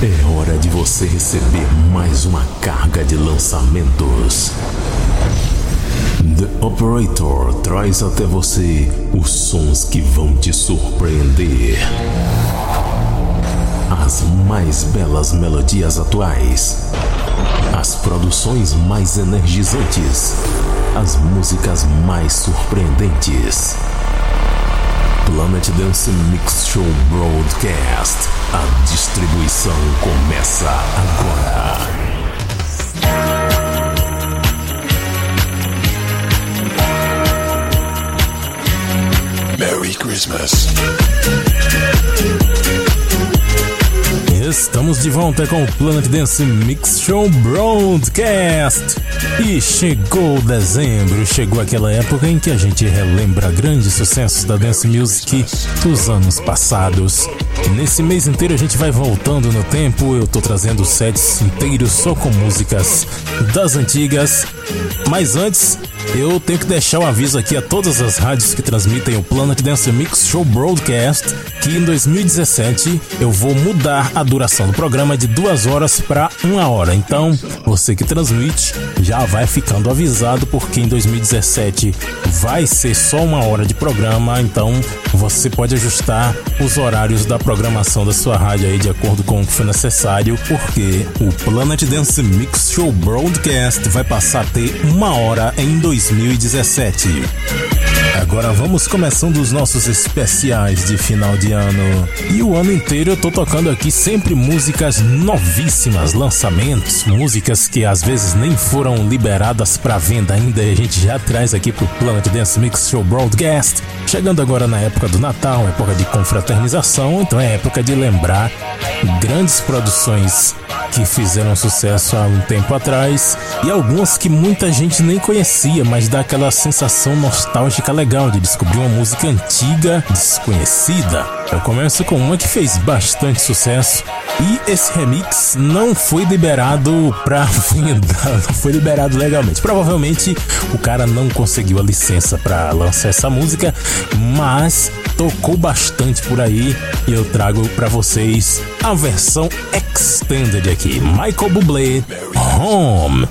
É hora de você receber mais uma carga de lançamentos. The Operator traz até você os sons que vão te surpreender. As mais belas melodias atuais. As produções mais energizantes. As músicas mais surpreendentes. Planet Dance Mix Show Broadcast. A distribuição começa agora. Merry Christmas. Estamos de volta com o Planet Dance Mix Show Broadcast. E chegou dezembro, chegou aquela época em que a gente relembra grandes sucessos da dance music dos anos passados. Nesse mês inteiro a gente vai voltando no tempo, eu tô trazendo sets inteiros só com músicas das antigas. Mas antes, eu tenho que deixar o um aviso aqui a todas as rádios que transmitem o Planet Dance Mix Show Broadcast que em 2017 eu vou mudar a duração do programa de duas horas para uma hora. Então, você que transmite já vai ficando avisado porque em 2017 vai ser só uma hora de programa. Então, você pode ajustar os horários da programação da sua rádio aí de acordo com o que for necessário, porque o Planet Dance Mix Show Broadcast vai passar a ter uma hora em 2017. 2017. Agora vamos começando os nossos especiais de final de ano. E o ano inteiro eu tô tocando aqui sempre músicas novíssimas, lançamentos, músicas que às vezes nem foram liberadas para venda ainda e a gente já traz aqui pro Planet Dance Mix Show Broadcast. Chegando agora na época do Natal, época de confraternização, então é época de lembrar grandes produções que fizeram sucesso há um tempo atrás e algumas que muita gente nem conhecia, mas dá aquela sensação nostálgica legal de descobrir uma música antiga, desconhecida. Eu começo com uma que fez bastante sucesso e esse remix não foi liberado pra venda, não foi liberado legalmente. Provavelmente o cara não conseguiu a licença para lançar essa música, mas tocou bastante por aí e eu trago para vocês a versão extended aqui. Michael Bublé, Home.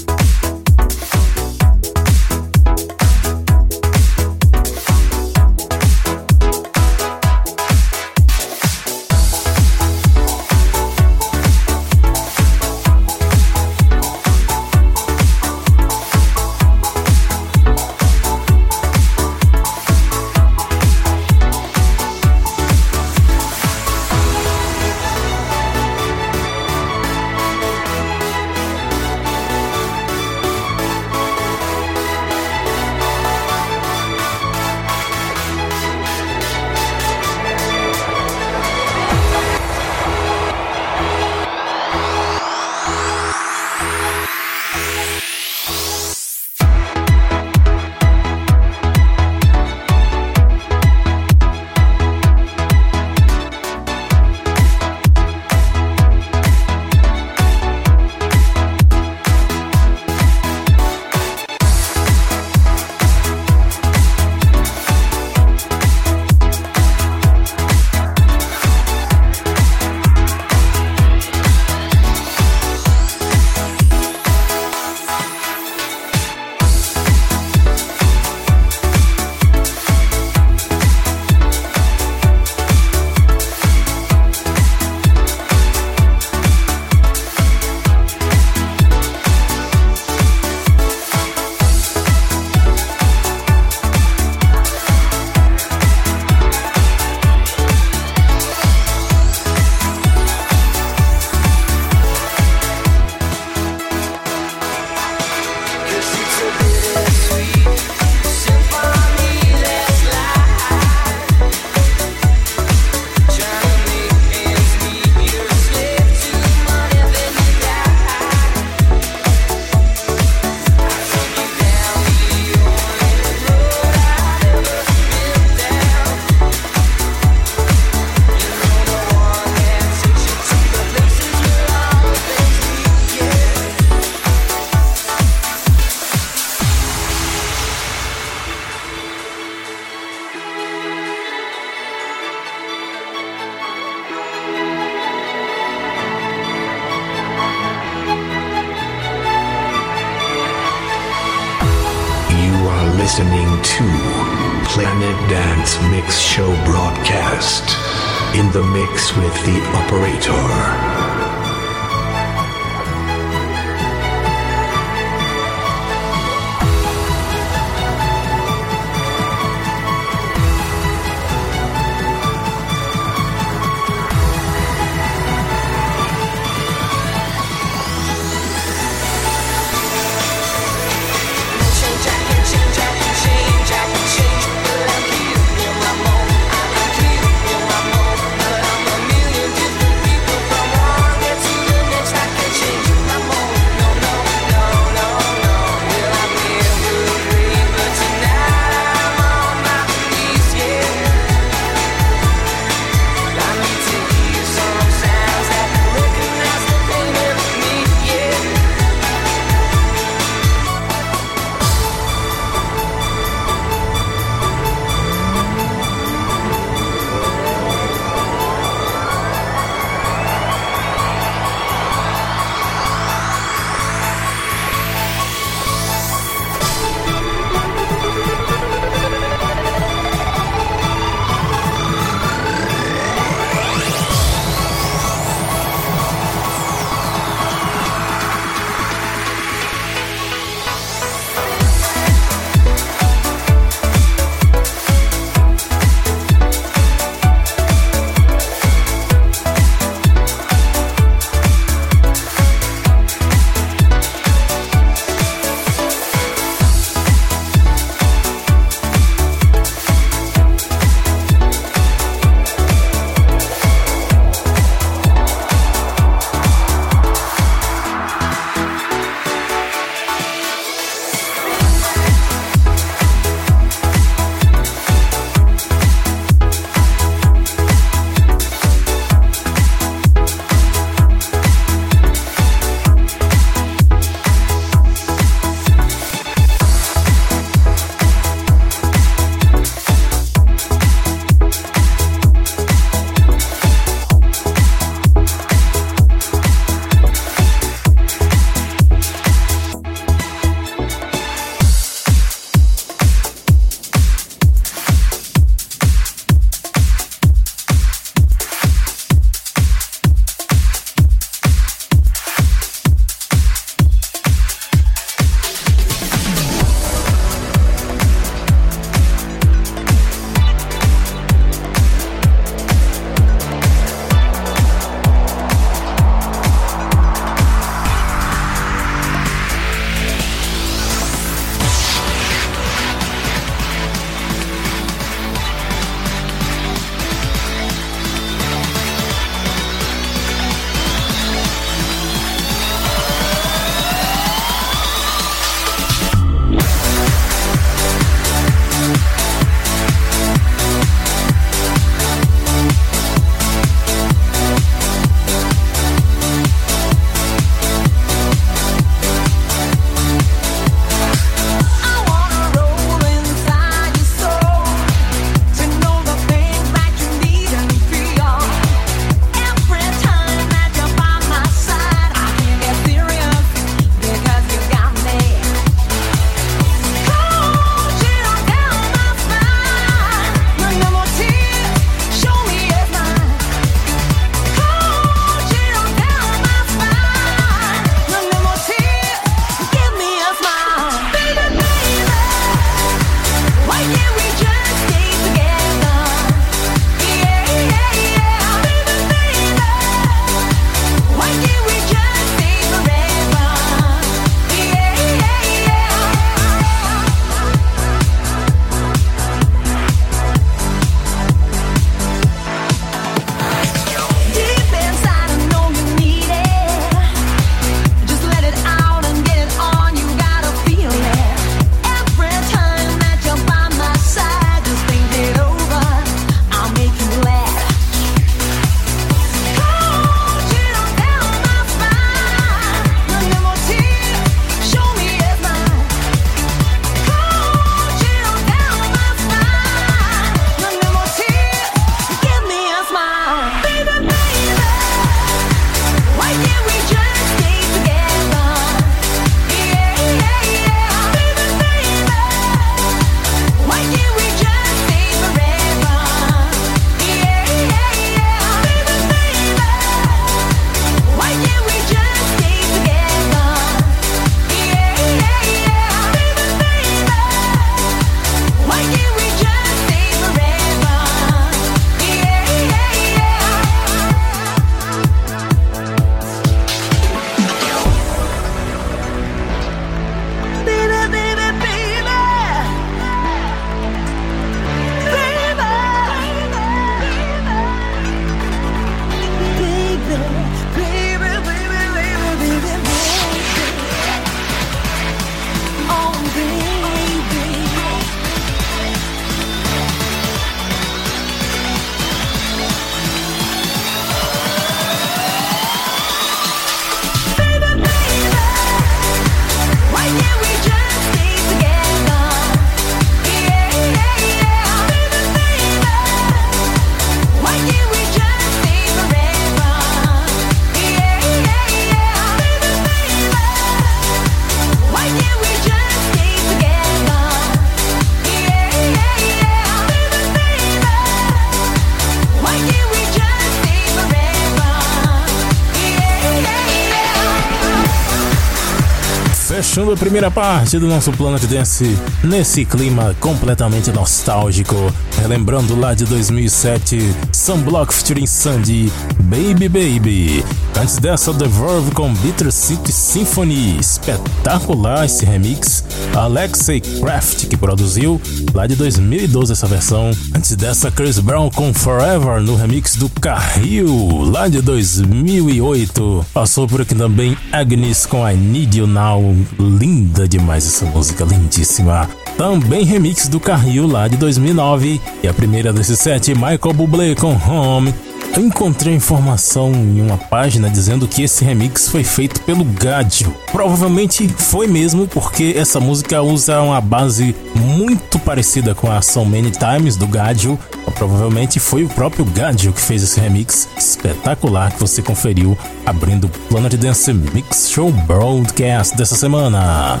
Fechando a primeira parte do nosso Planet Dance nesse clima completamente nostálgico, relembrando lá de 2007, Sunblock featuring Sandy, Baby Baby. Antes dessa, The Verve com Bitter City Symphony, espetacular esse remix. Alexei Craft que produziu lá de 2012 essa versão. Antes dessa, Chris Brown com Forever no remix do Carril lá de 2008. Passou por aqui também Agnes com I Need You Now. Linda demais essa música, lindíssima. Também remix do Carril lá de 2009. E a primeira desses sete, Michael Bublé com Home. Eu encontrei informação em uma página dizendo que esse remix foi feito pelo Gadio. Provavelmente foi mesmo, porque essa música usa uma base muito parecida com a So Many Times do Gadio. Provavelmente foi o próprio Gadio que fez esse remix espetacular que você conferiu abrindo o Planet Dance Mix Show Broadcast dessa semana.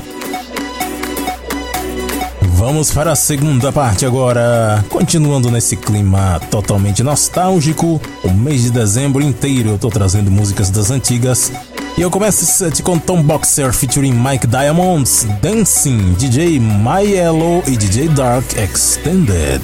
Vamos para a segunda parte agora. Continuando nesse clima totalmente nostálgico, o mês de dezembro inteiro eu tô trazendo músicas das antigas. E eu começo esse set com Tom Boxer featuring Mike Diamonds, Dancing, DJ My Yellow e DJ Dark Extended.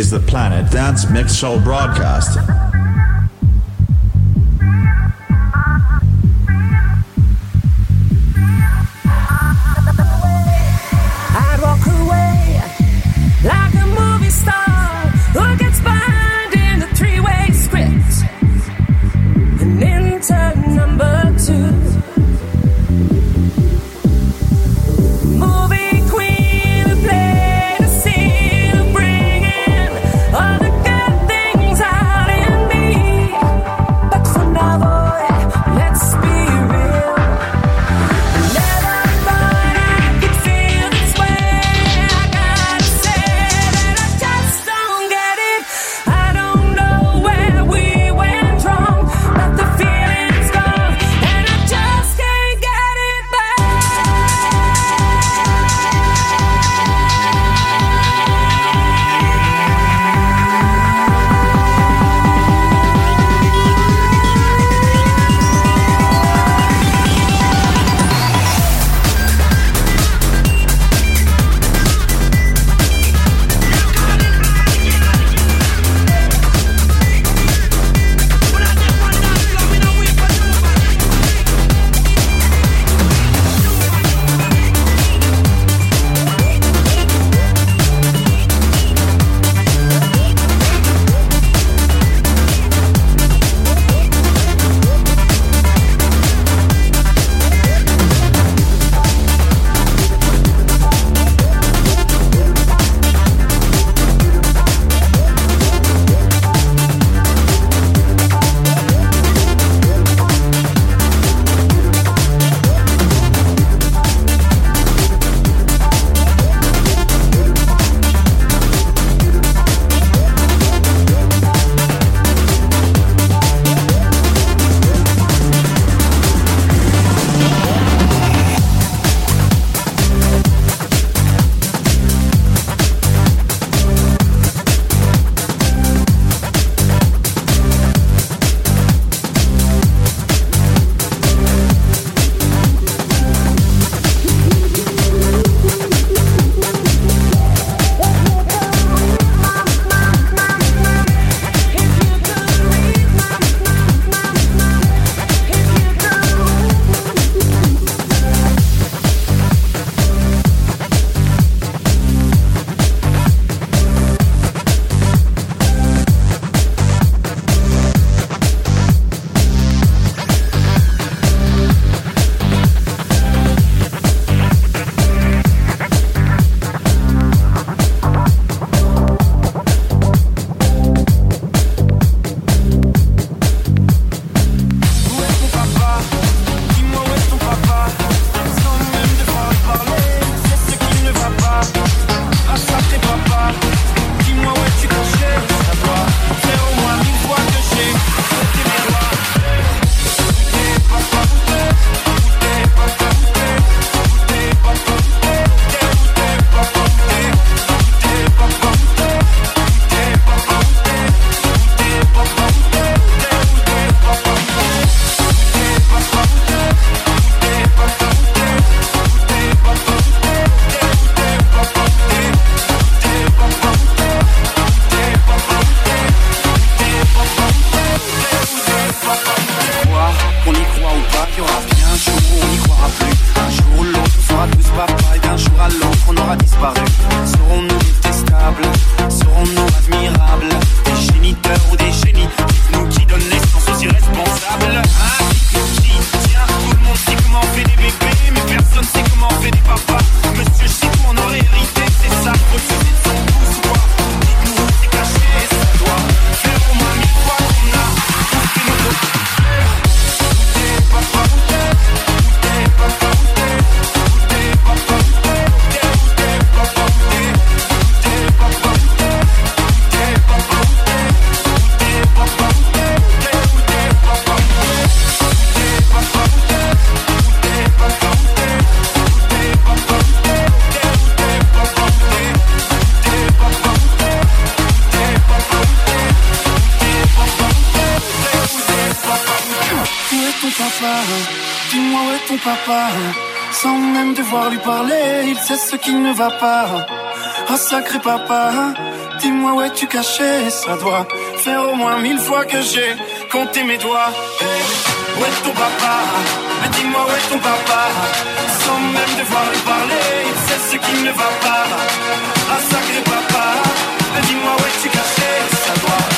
Is the Planet Dance Mix Show broadcast. qui ne va pas. Ah, oh, sacré papa, dis-moi où es-tu caché? Ça doit faire au moins mille fois que j'ai compté mes doigts. Où est ton papa? Dis-moi où est ton papa? Sans même devoir lui parler, il sait ce qui ne va pas. Ah, sacré papa, dis-moi où es-tu caché? Ça doit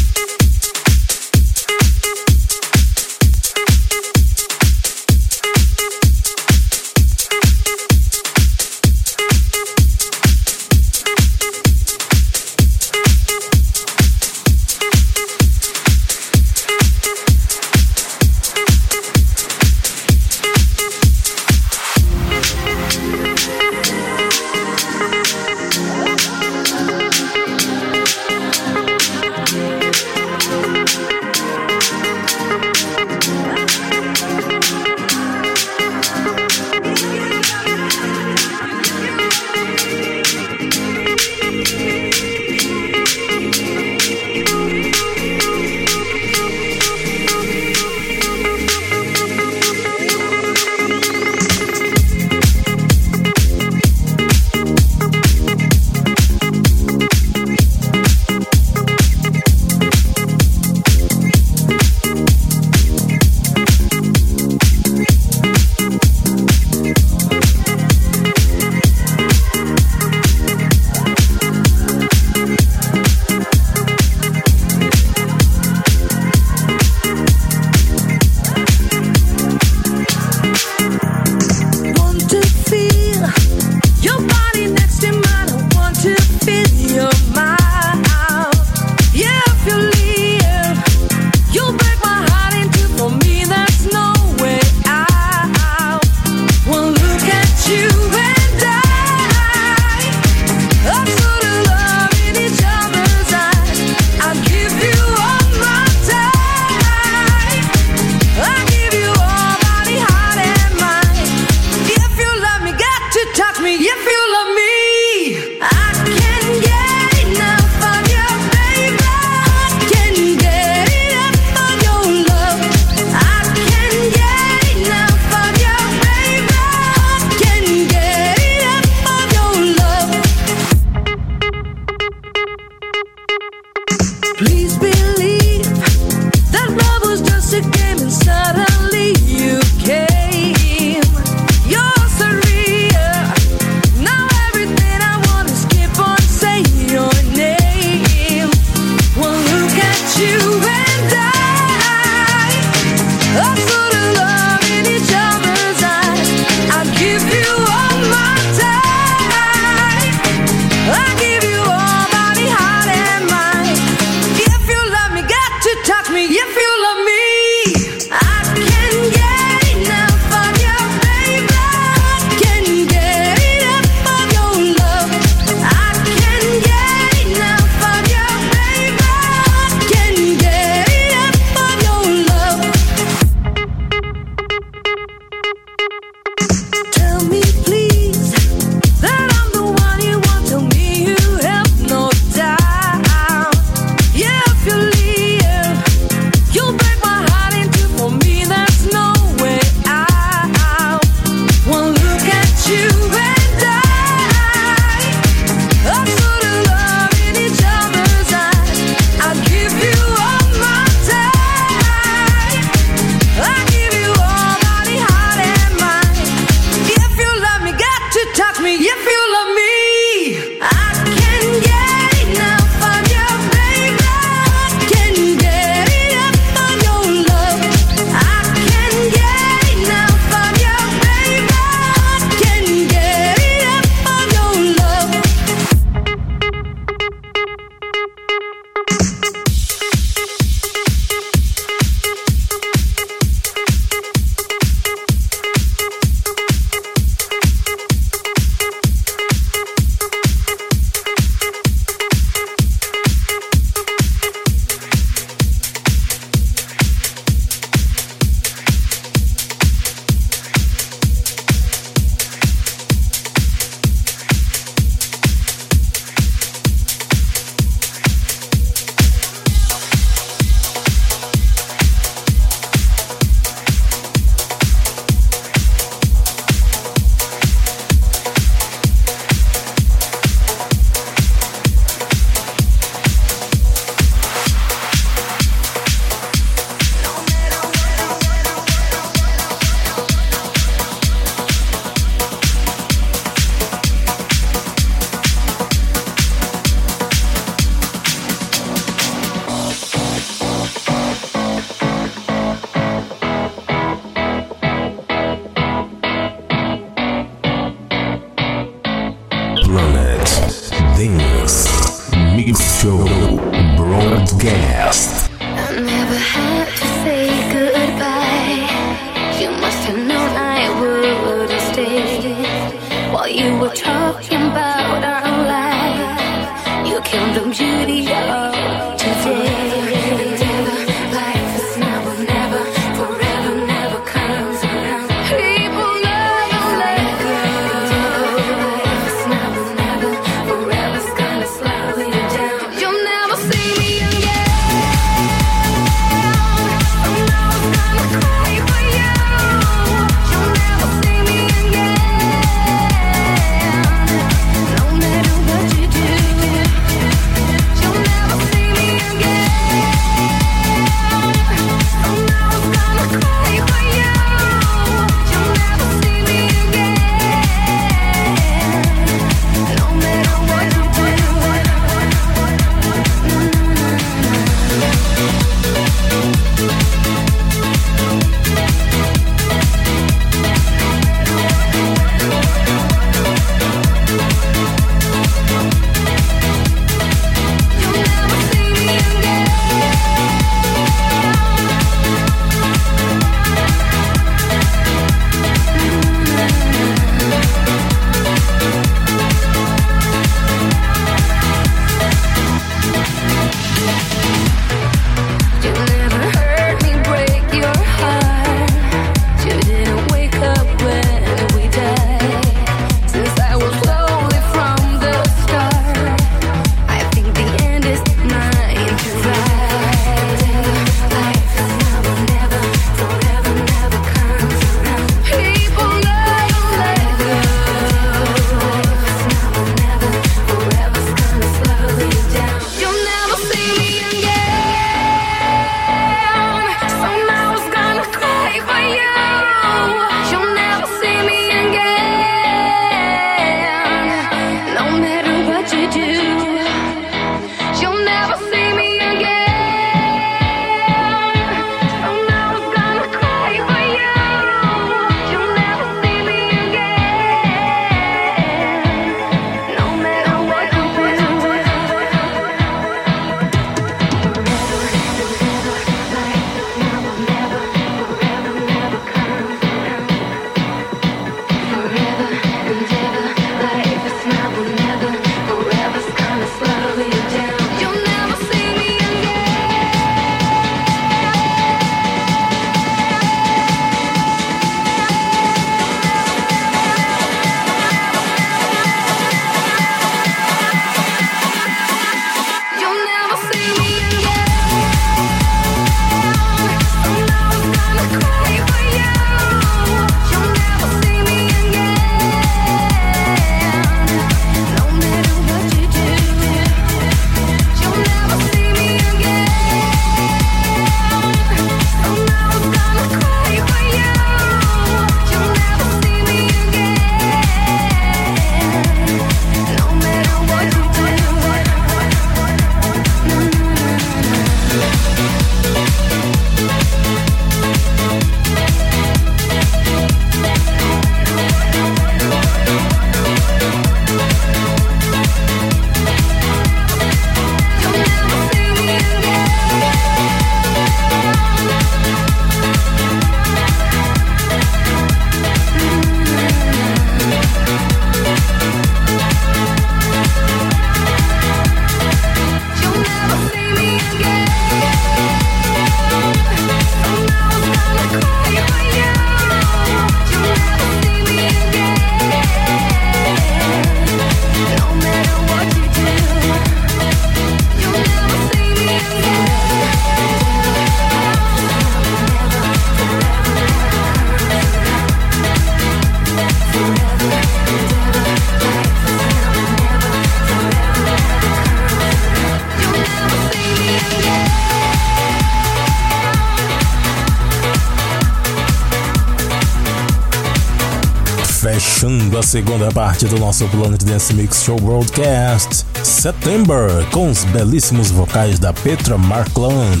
segunda parte do nosso Planet Dance Mix Show Broadcast, September, com os belíssimos vocais da Petra Markland,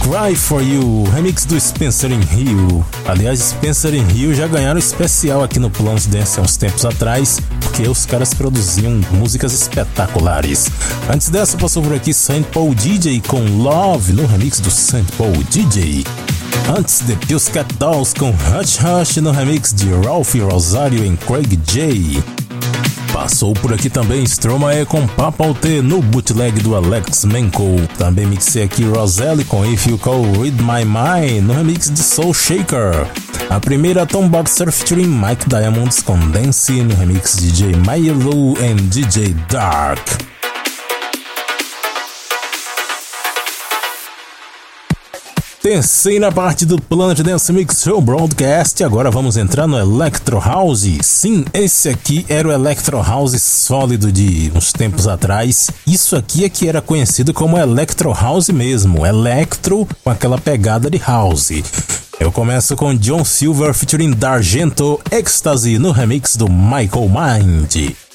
Cry For You, remix do Spencer in Rio. Aliás, Spencer in Rio já ganharam especial aqui no Planet Dance há uns tempos atrás, porque os caras produziam músicas espetaculares. Antes dessa, passou por aqui Saint Paul DJ com Love, no remix do Saint Paul DJ. Antes de Pussycat Dolls com Hush Hush no remix de Ralph Rosario em Craig J. Passou por aqui também Stromae com Papa T no bootleg do Alex Menko. Também mixei aqui Roselle com If You Call Read My Mind no remix de Soul Shaker. A primeira Tom Boxer featuring Mike Diamonds com Dance no remix de DJ Milo e DJ Dark. Terceira parte do Planet Dance Mix Show Broadcast. Agora vamos entrar no Electro House. Sim, esse aqui era o Electro House sólido de uns tempos atrás. Isso aqui é que era conhecido como Electro House mesmo. Electro com aquela pegada de house. Eu começo com John Silver featuring D'Argento Ecstasy no remix do Michael Mind.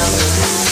Stop,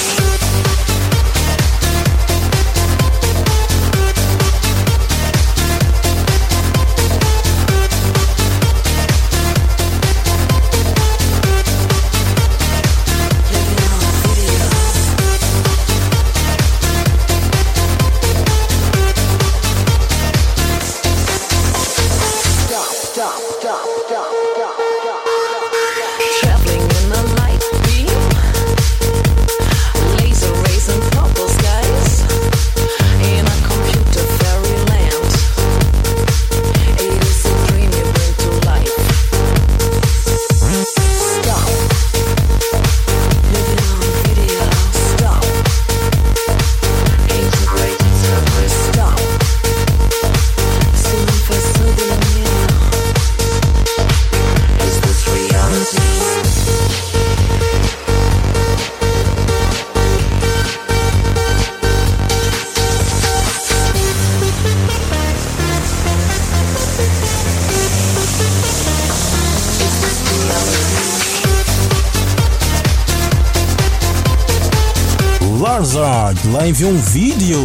enviou um vídeo.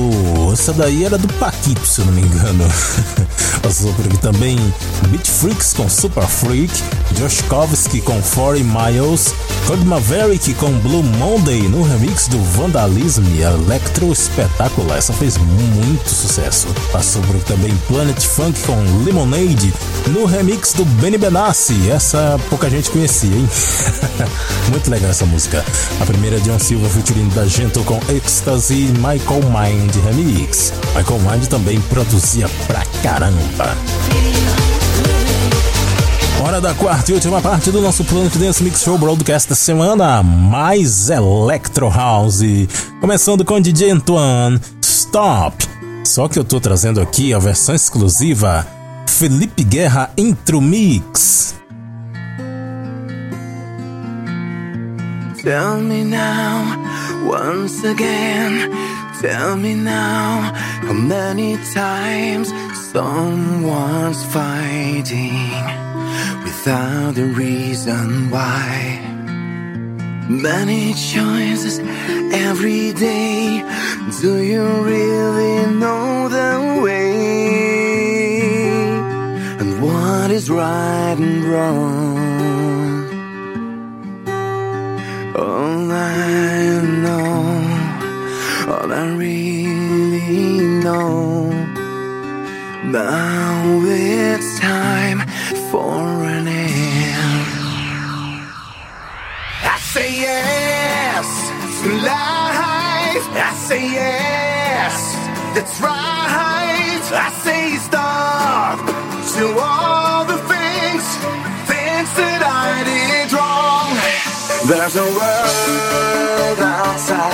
Essa daí era do Paquito, se eu não me engano. Passou por aqui também Beat Freaks com Super Freak, Joshkovsky com 40 Miles, Code Maverick com Blue Monday no remix do Vandalism Electro Espetacular. Essa fez muito sucesso. Passou por aqui também Planet Funk com Lemonade no remix do Benny Benassi. Essa pouca gente conhecia, hein? muito legal essa música. A primeira é John Silva featuring da Gento com Ecstasy Michael Mind Remix. Michael Mind também produzia pra caramba. Hora da quarta e última parte do nosso Planet Dance Mix Show Broadcast da semana. Mais Electro House. Começando com DJ Antoine, Stop. Só que eu tô trazendo aqui a versão exclusiva Felipe Guerra Intro Mix. Tell me now, once again, tell me now how many times someone's fighting without a reason why. Many choices every day. Do you really know the way? Is right and wrong? All I know, all I really know. Now it's time for an end. I say yes to life. I say yes, that's right. I There's a world outside.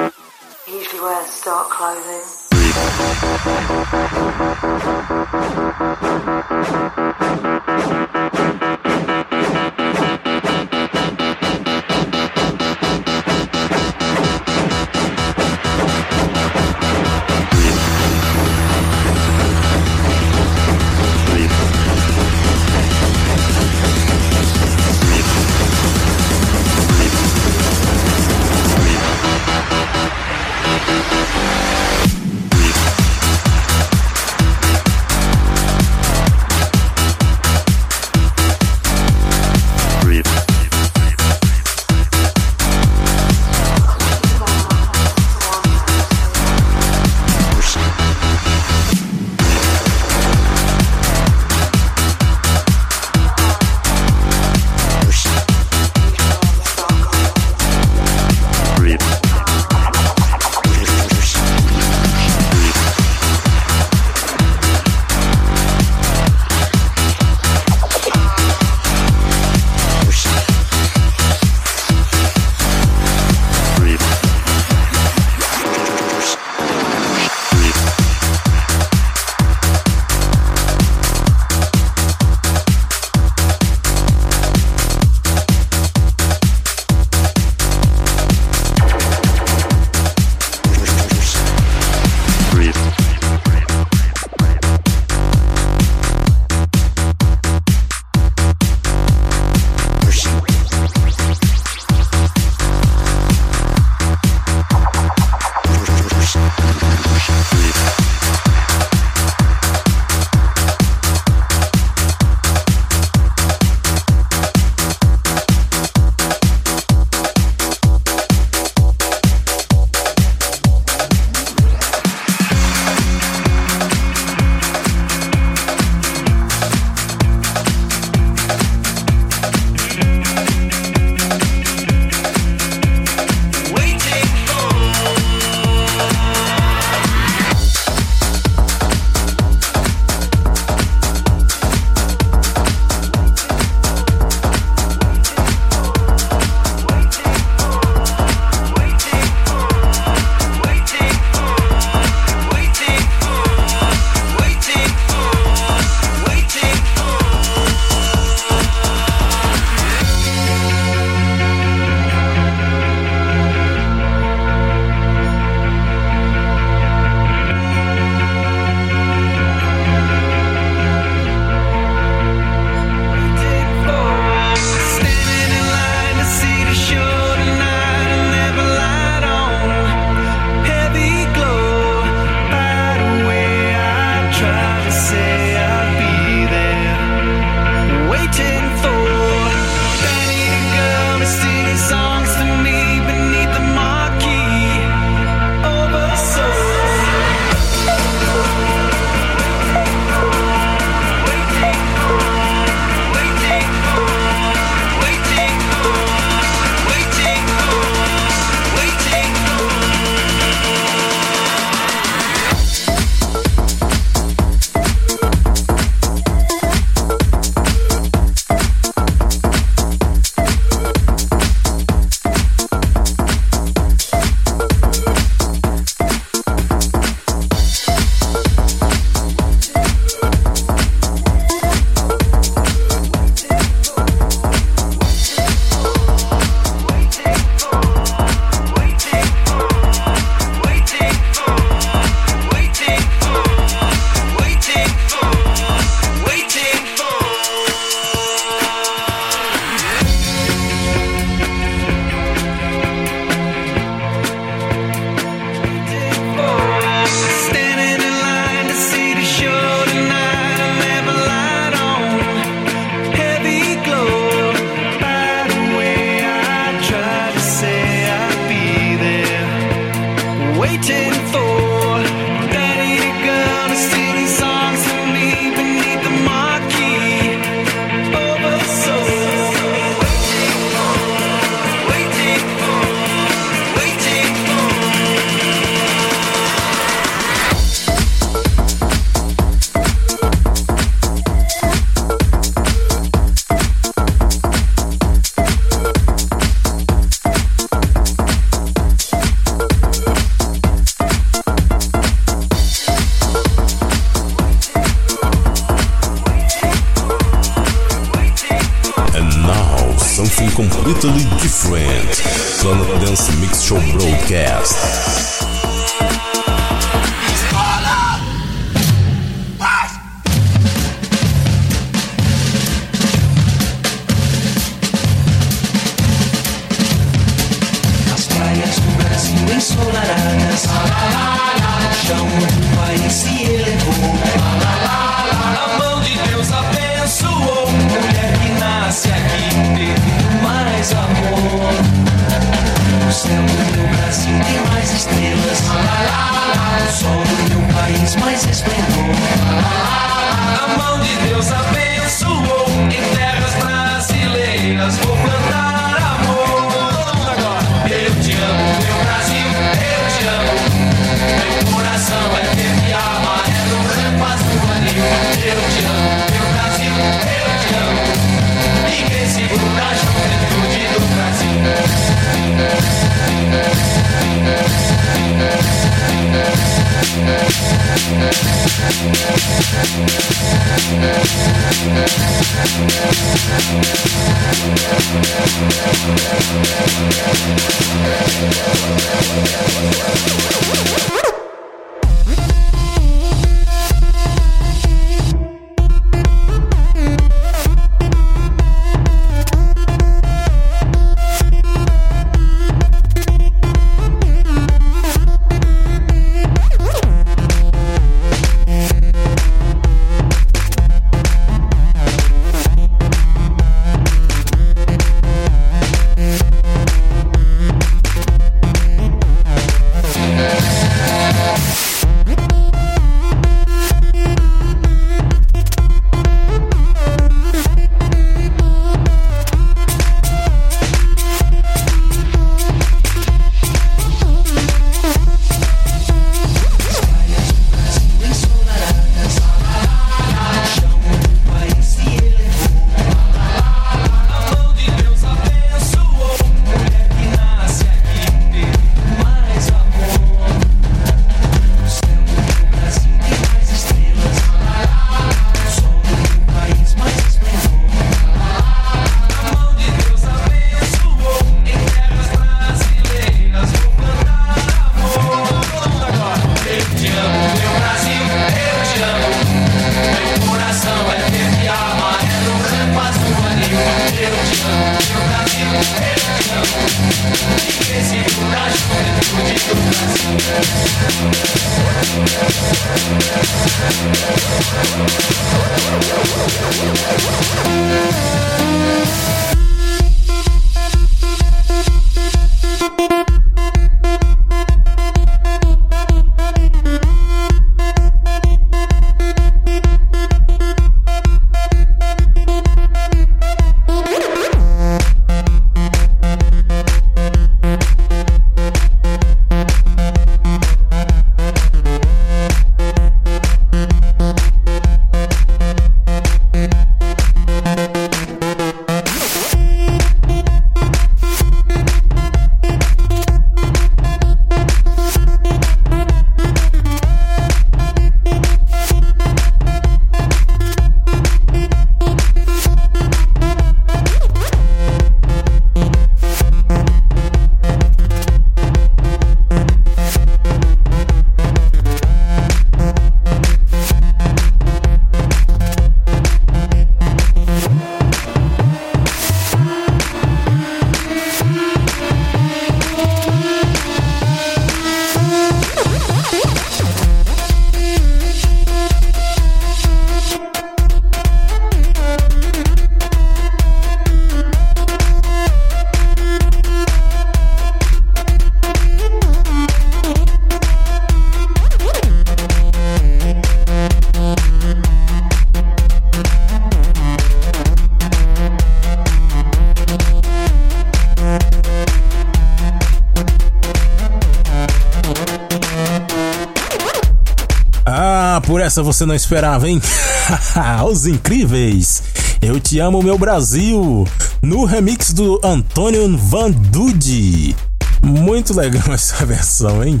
Essa você não esperava, hein? Os incríveis! Eu te amo, meu Brasil! No remix do Antônio Van Dude. Muito legal essa versão, hein?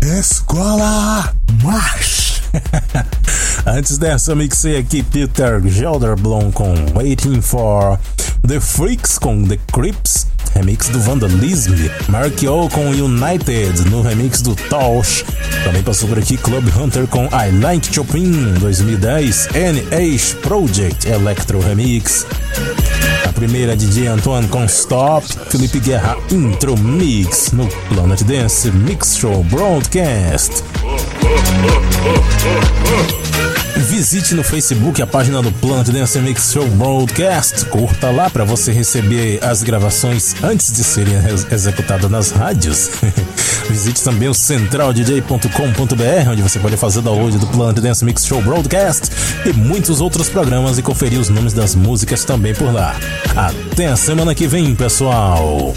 Escola March! Antes dessa, mixei aqui Peter Gelderblom com Waiting for The Freaks com The Crips, remix do Vandalism, Mark O com United no remix do Tosh. Também passou por aqui Club Hunter com I Like Chopin 2010, NH Project Electro Remix. A primeira DJ Antoine com Stop, Felipe Guerra Intro Mix no Planet Dance Mix Show Broadcast. Visite no Facebook a página do Planet Dance Mix Show Broadcast. Curta lá para você receber as gravações antes de serem ex- executadas nas rádios. Visite também o centraldj.com.br, onde você pode fazer download do Planet Dance Mix Show Broadcast e muitos outros programas e conferir os nomes das músicas também por lá. Até a semana que vem, pessoal!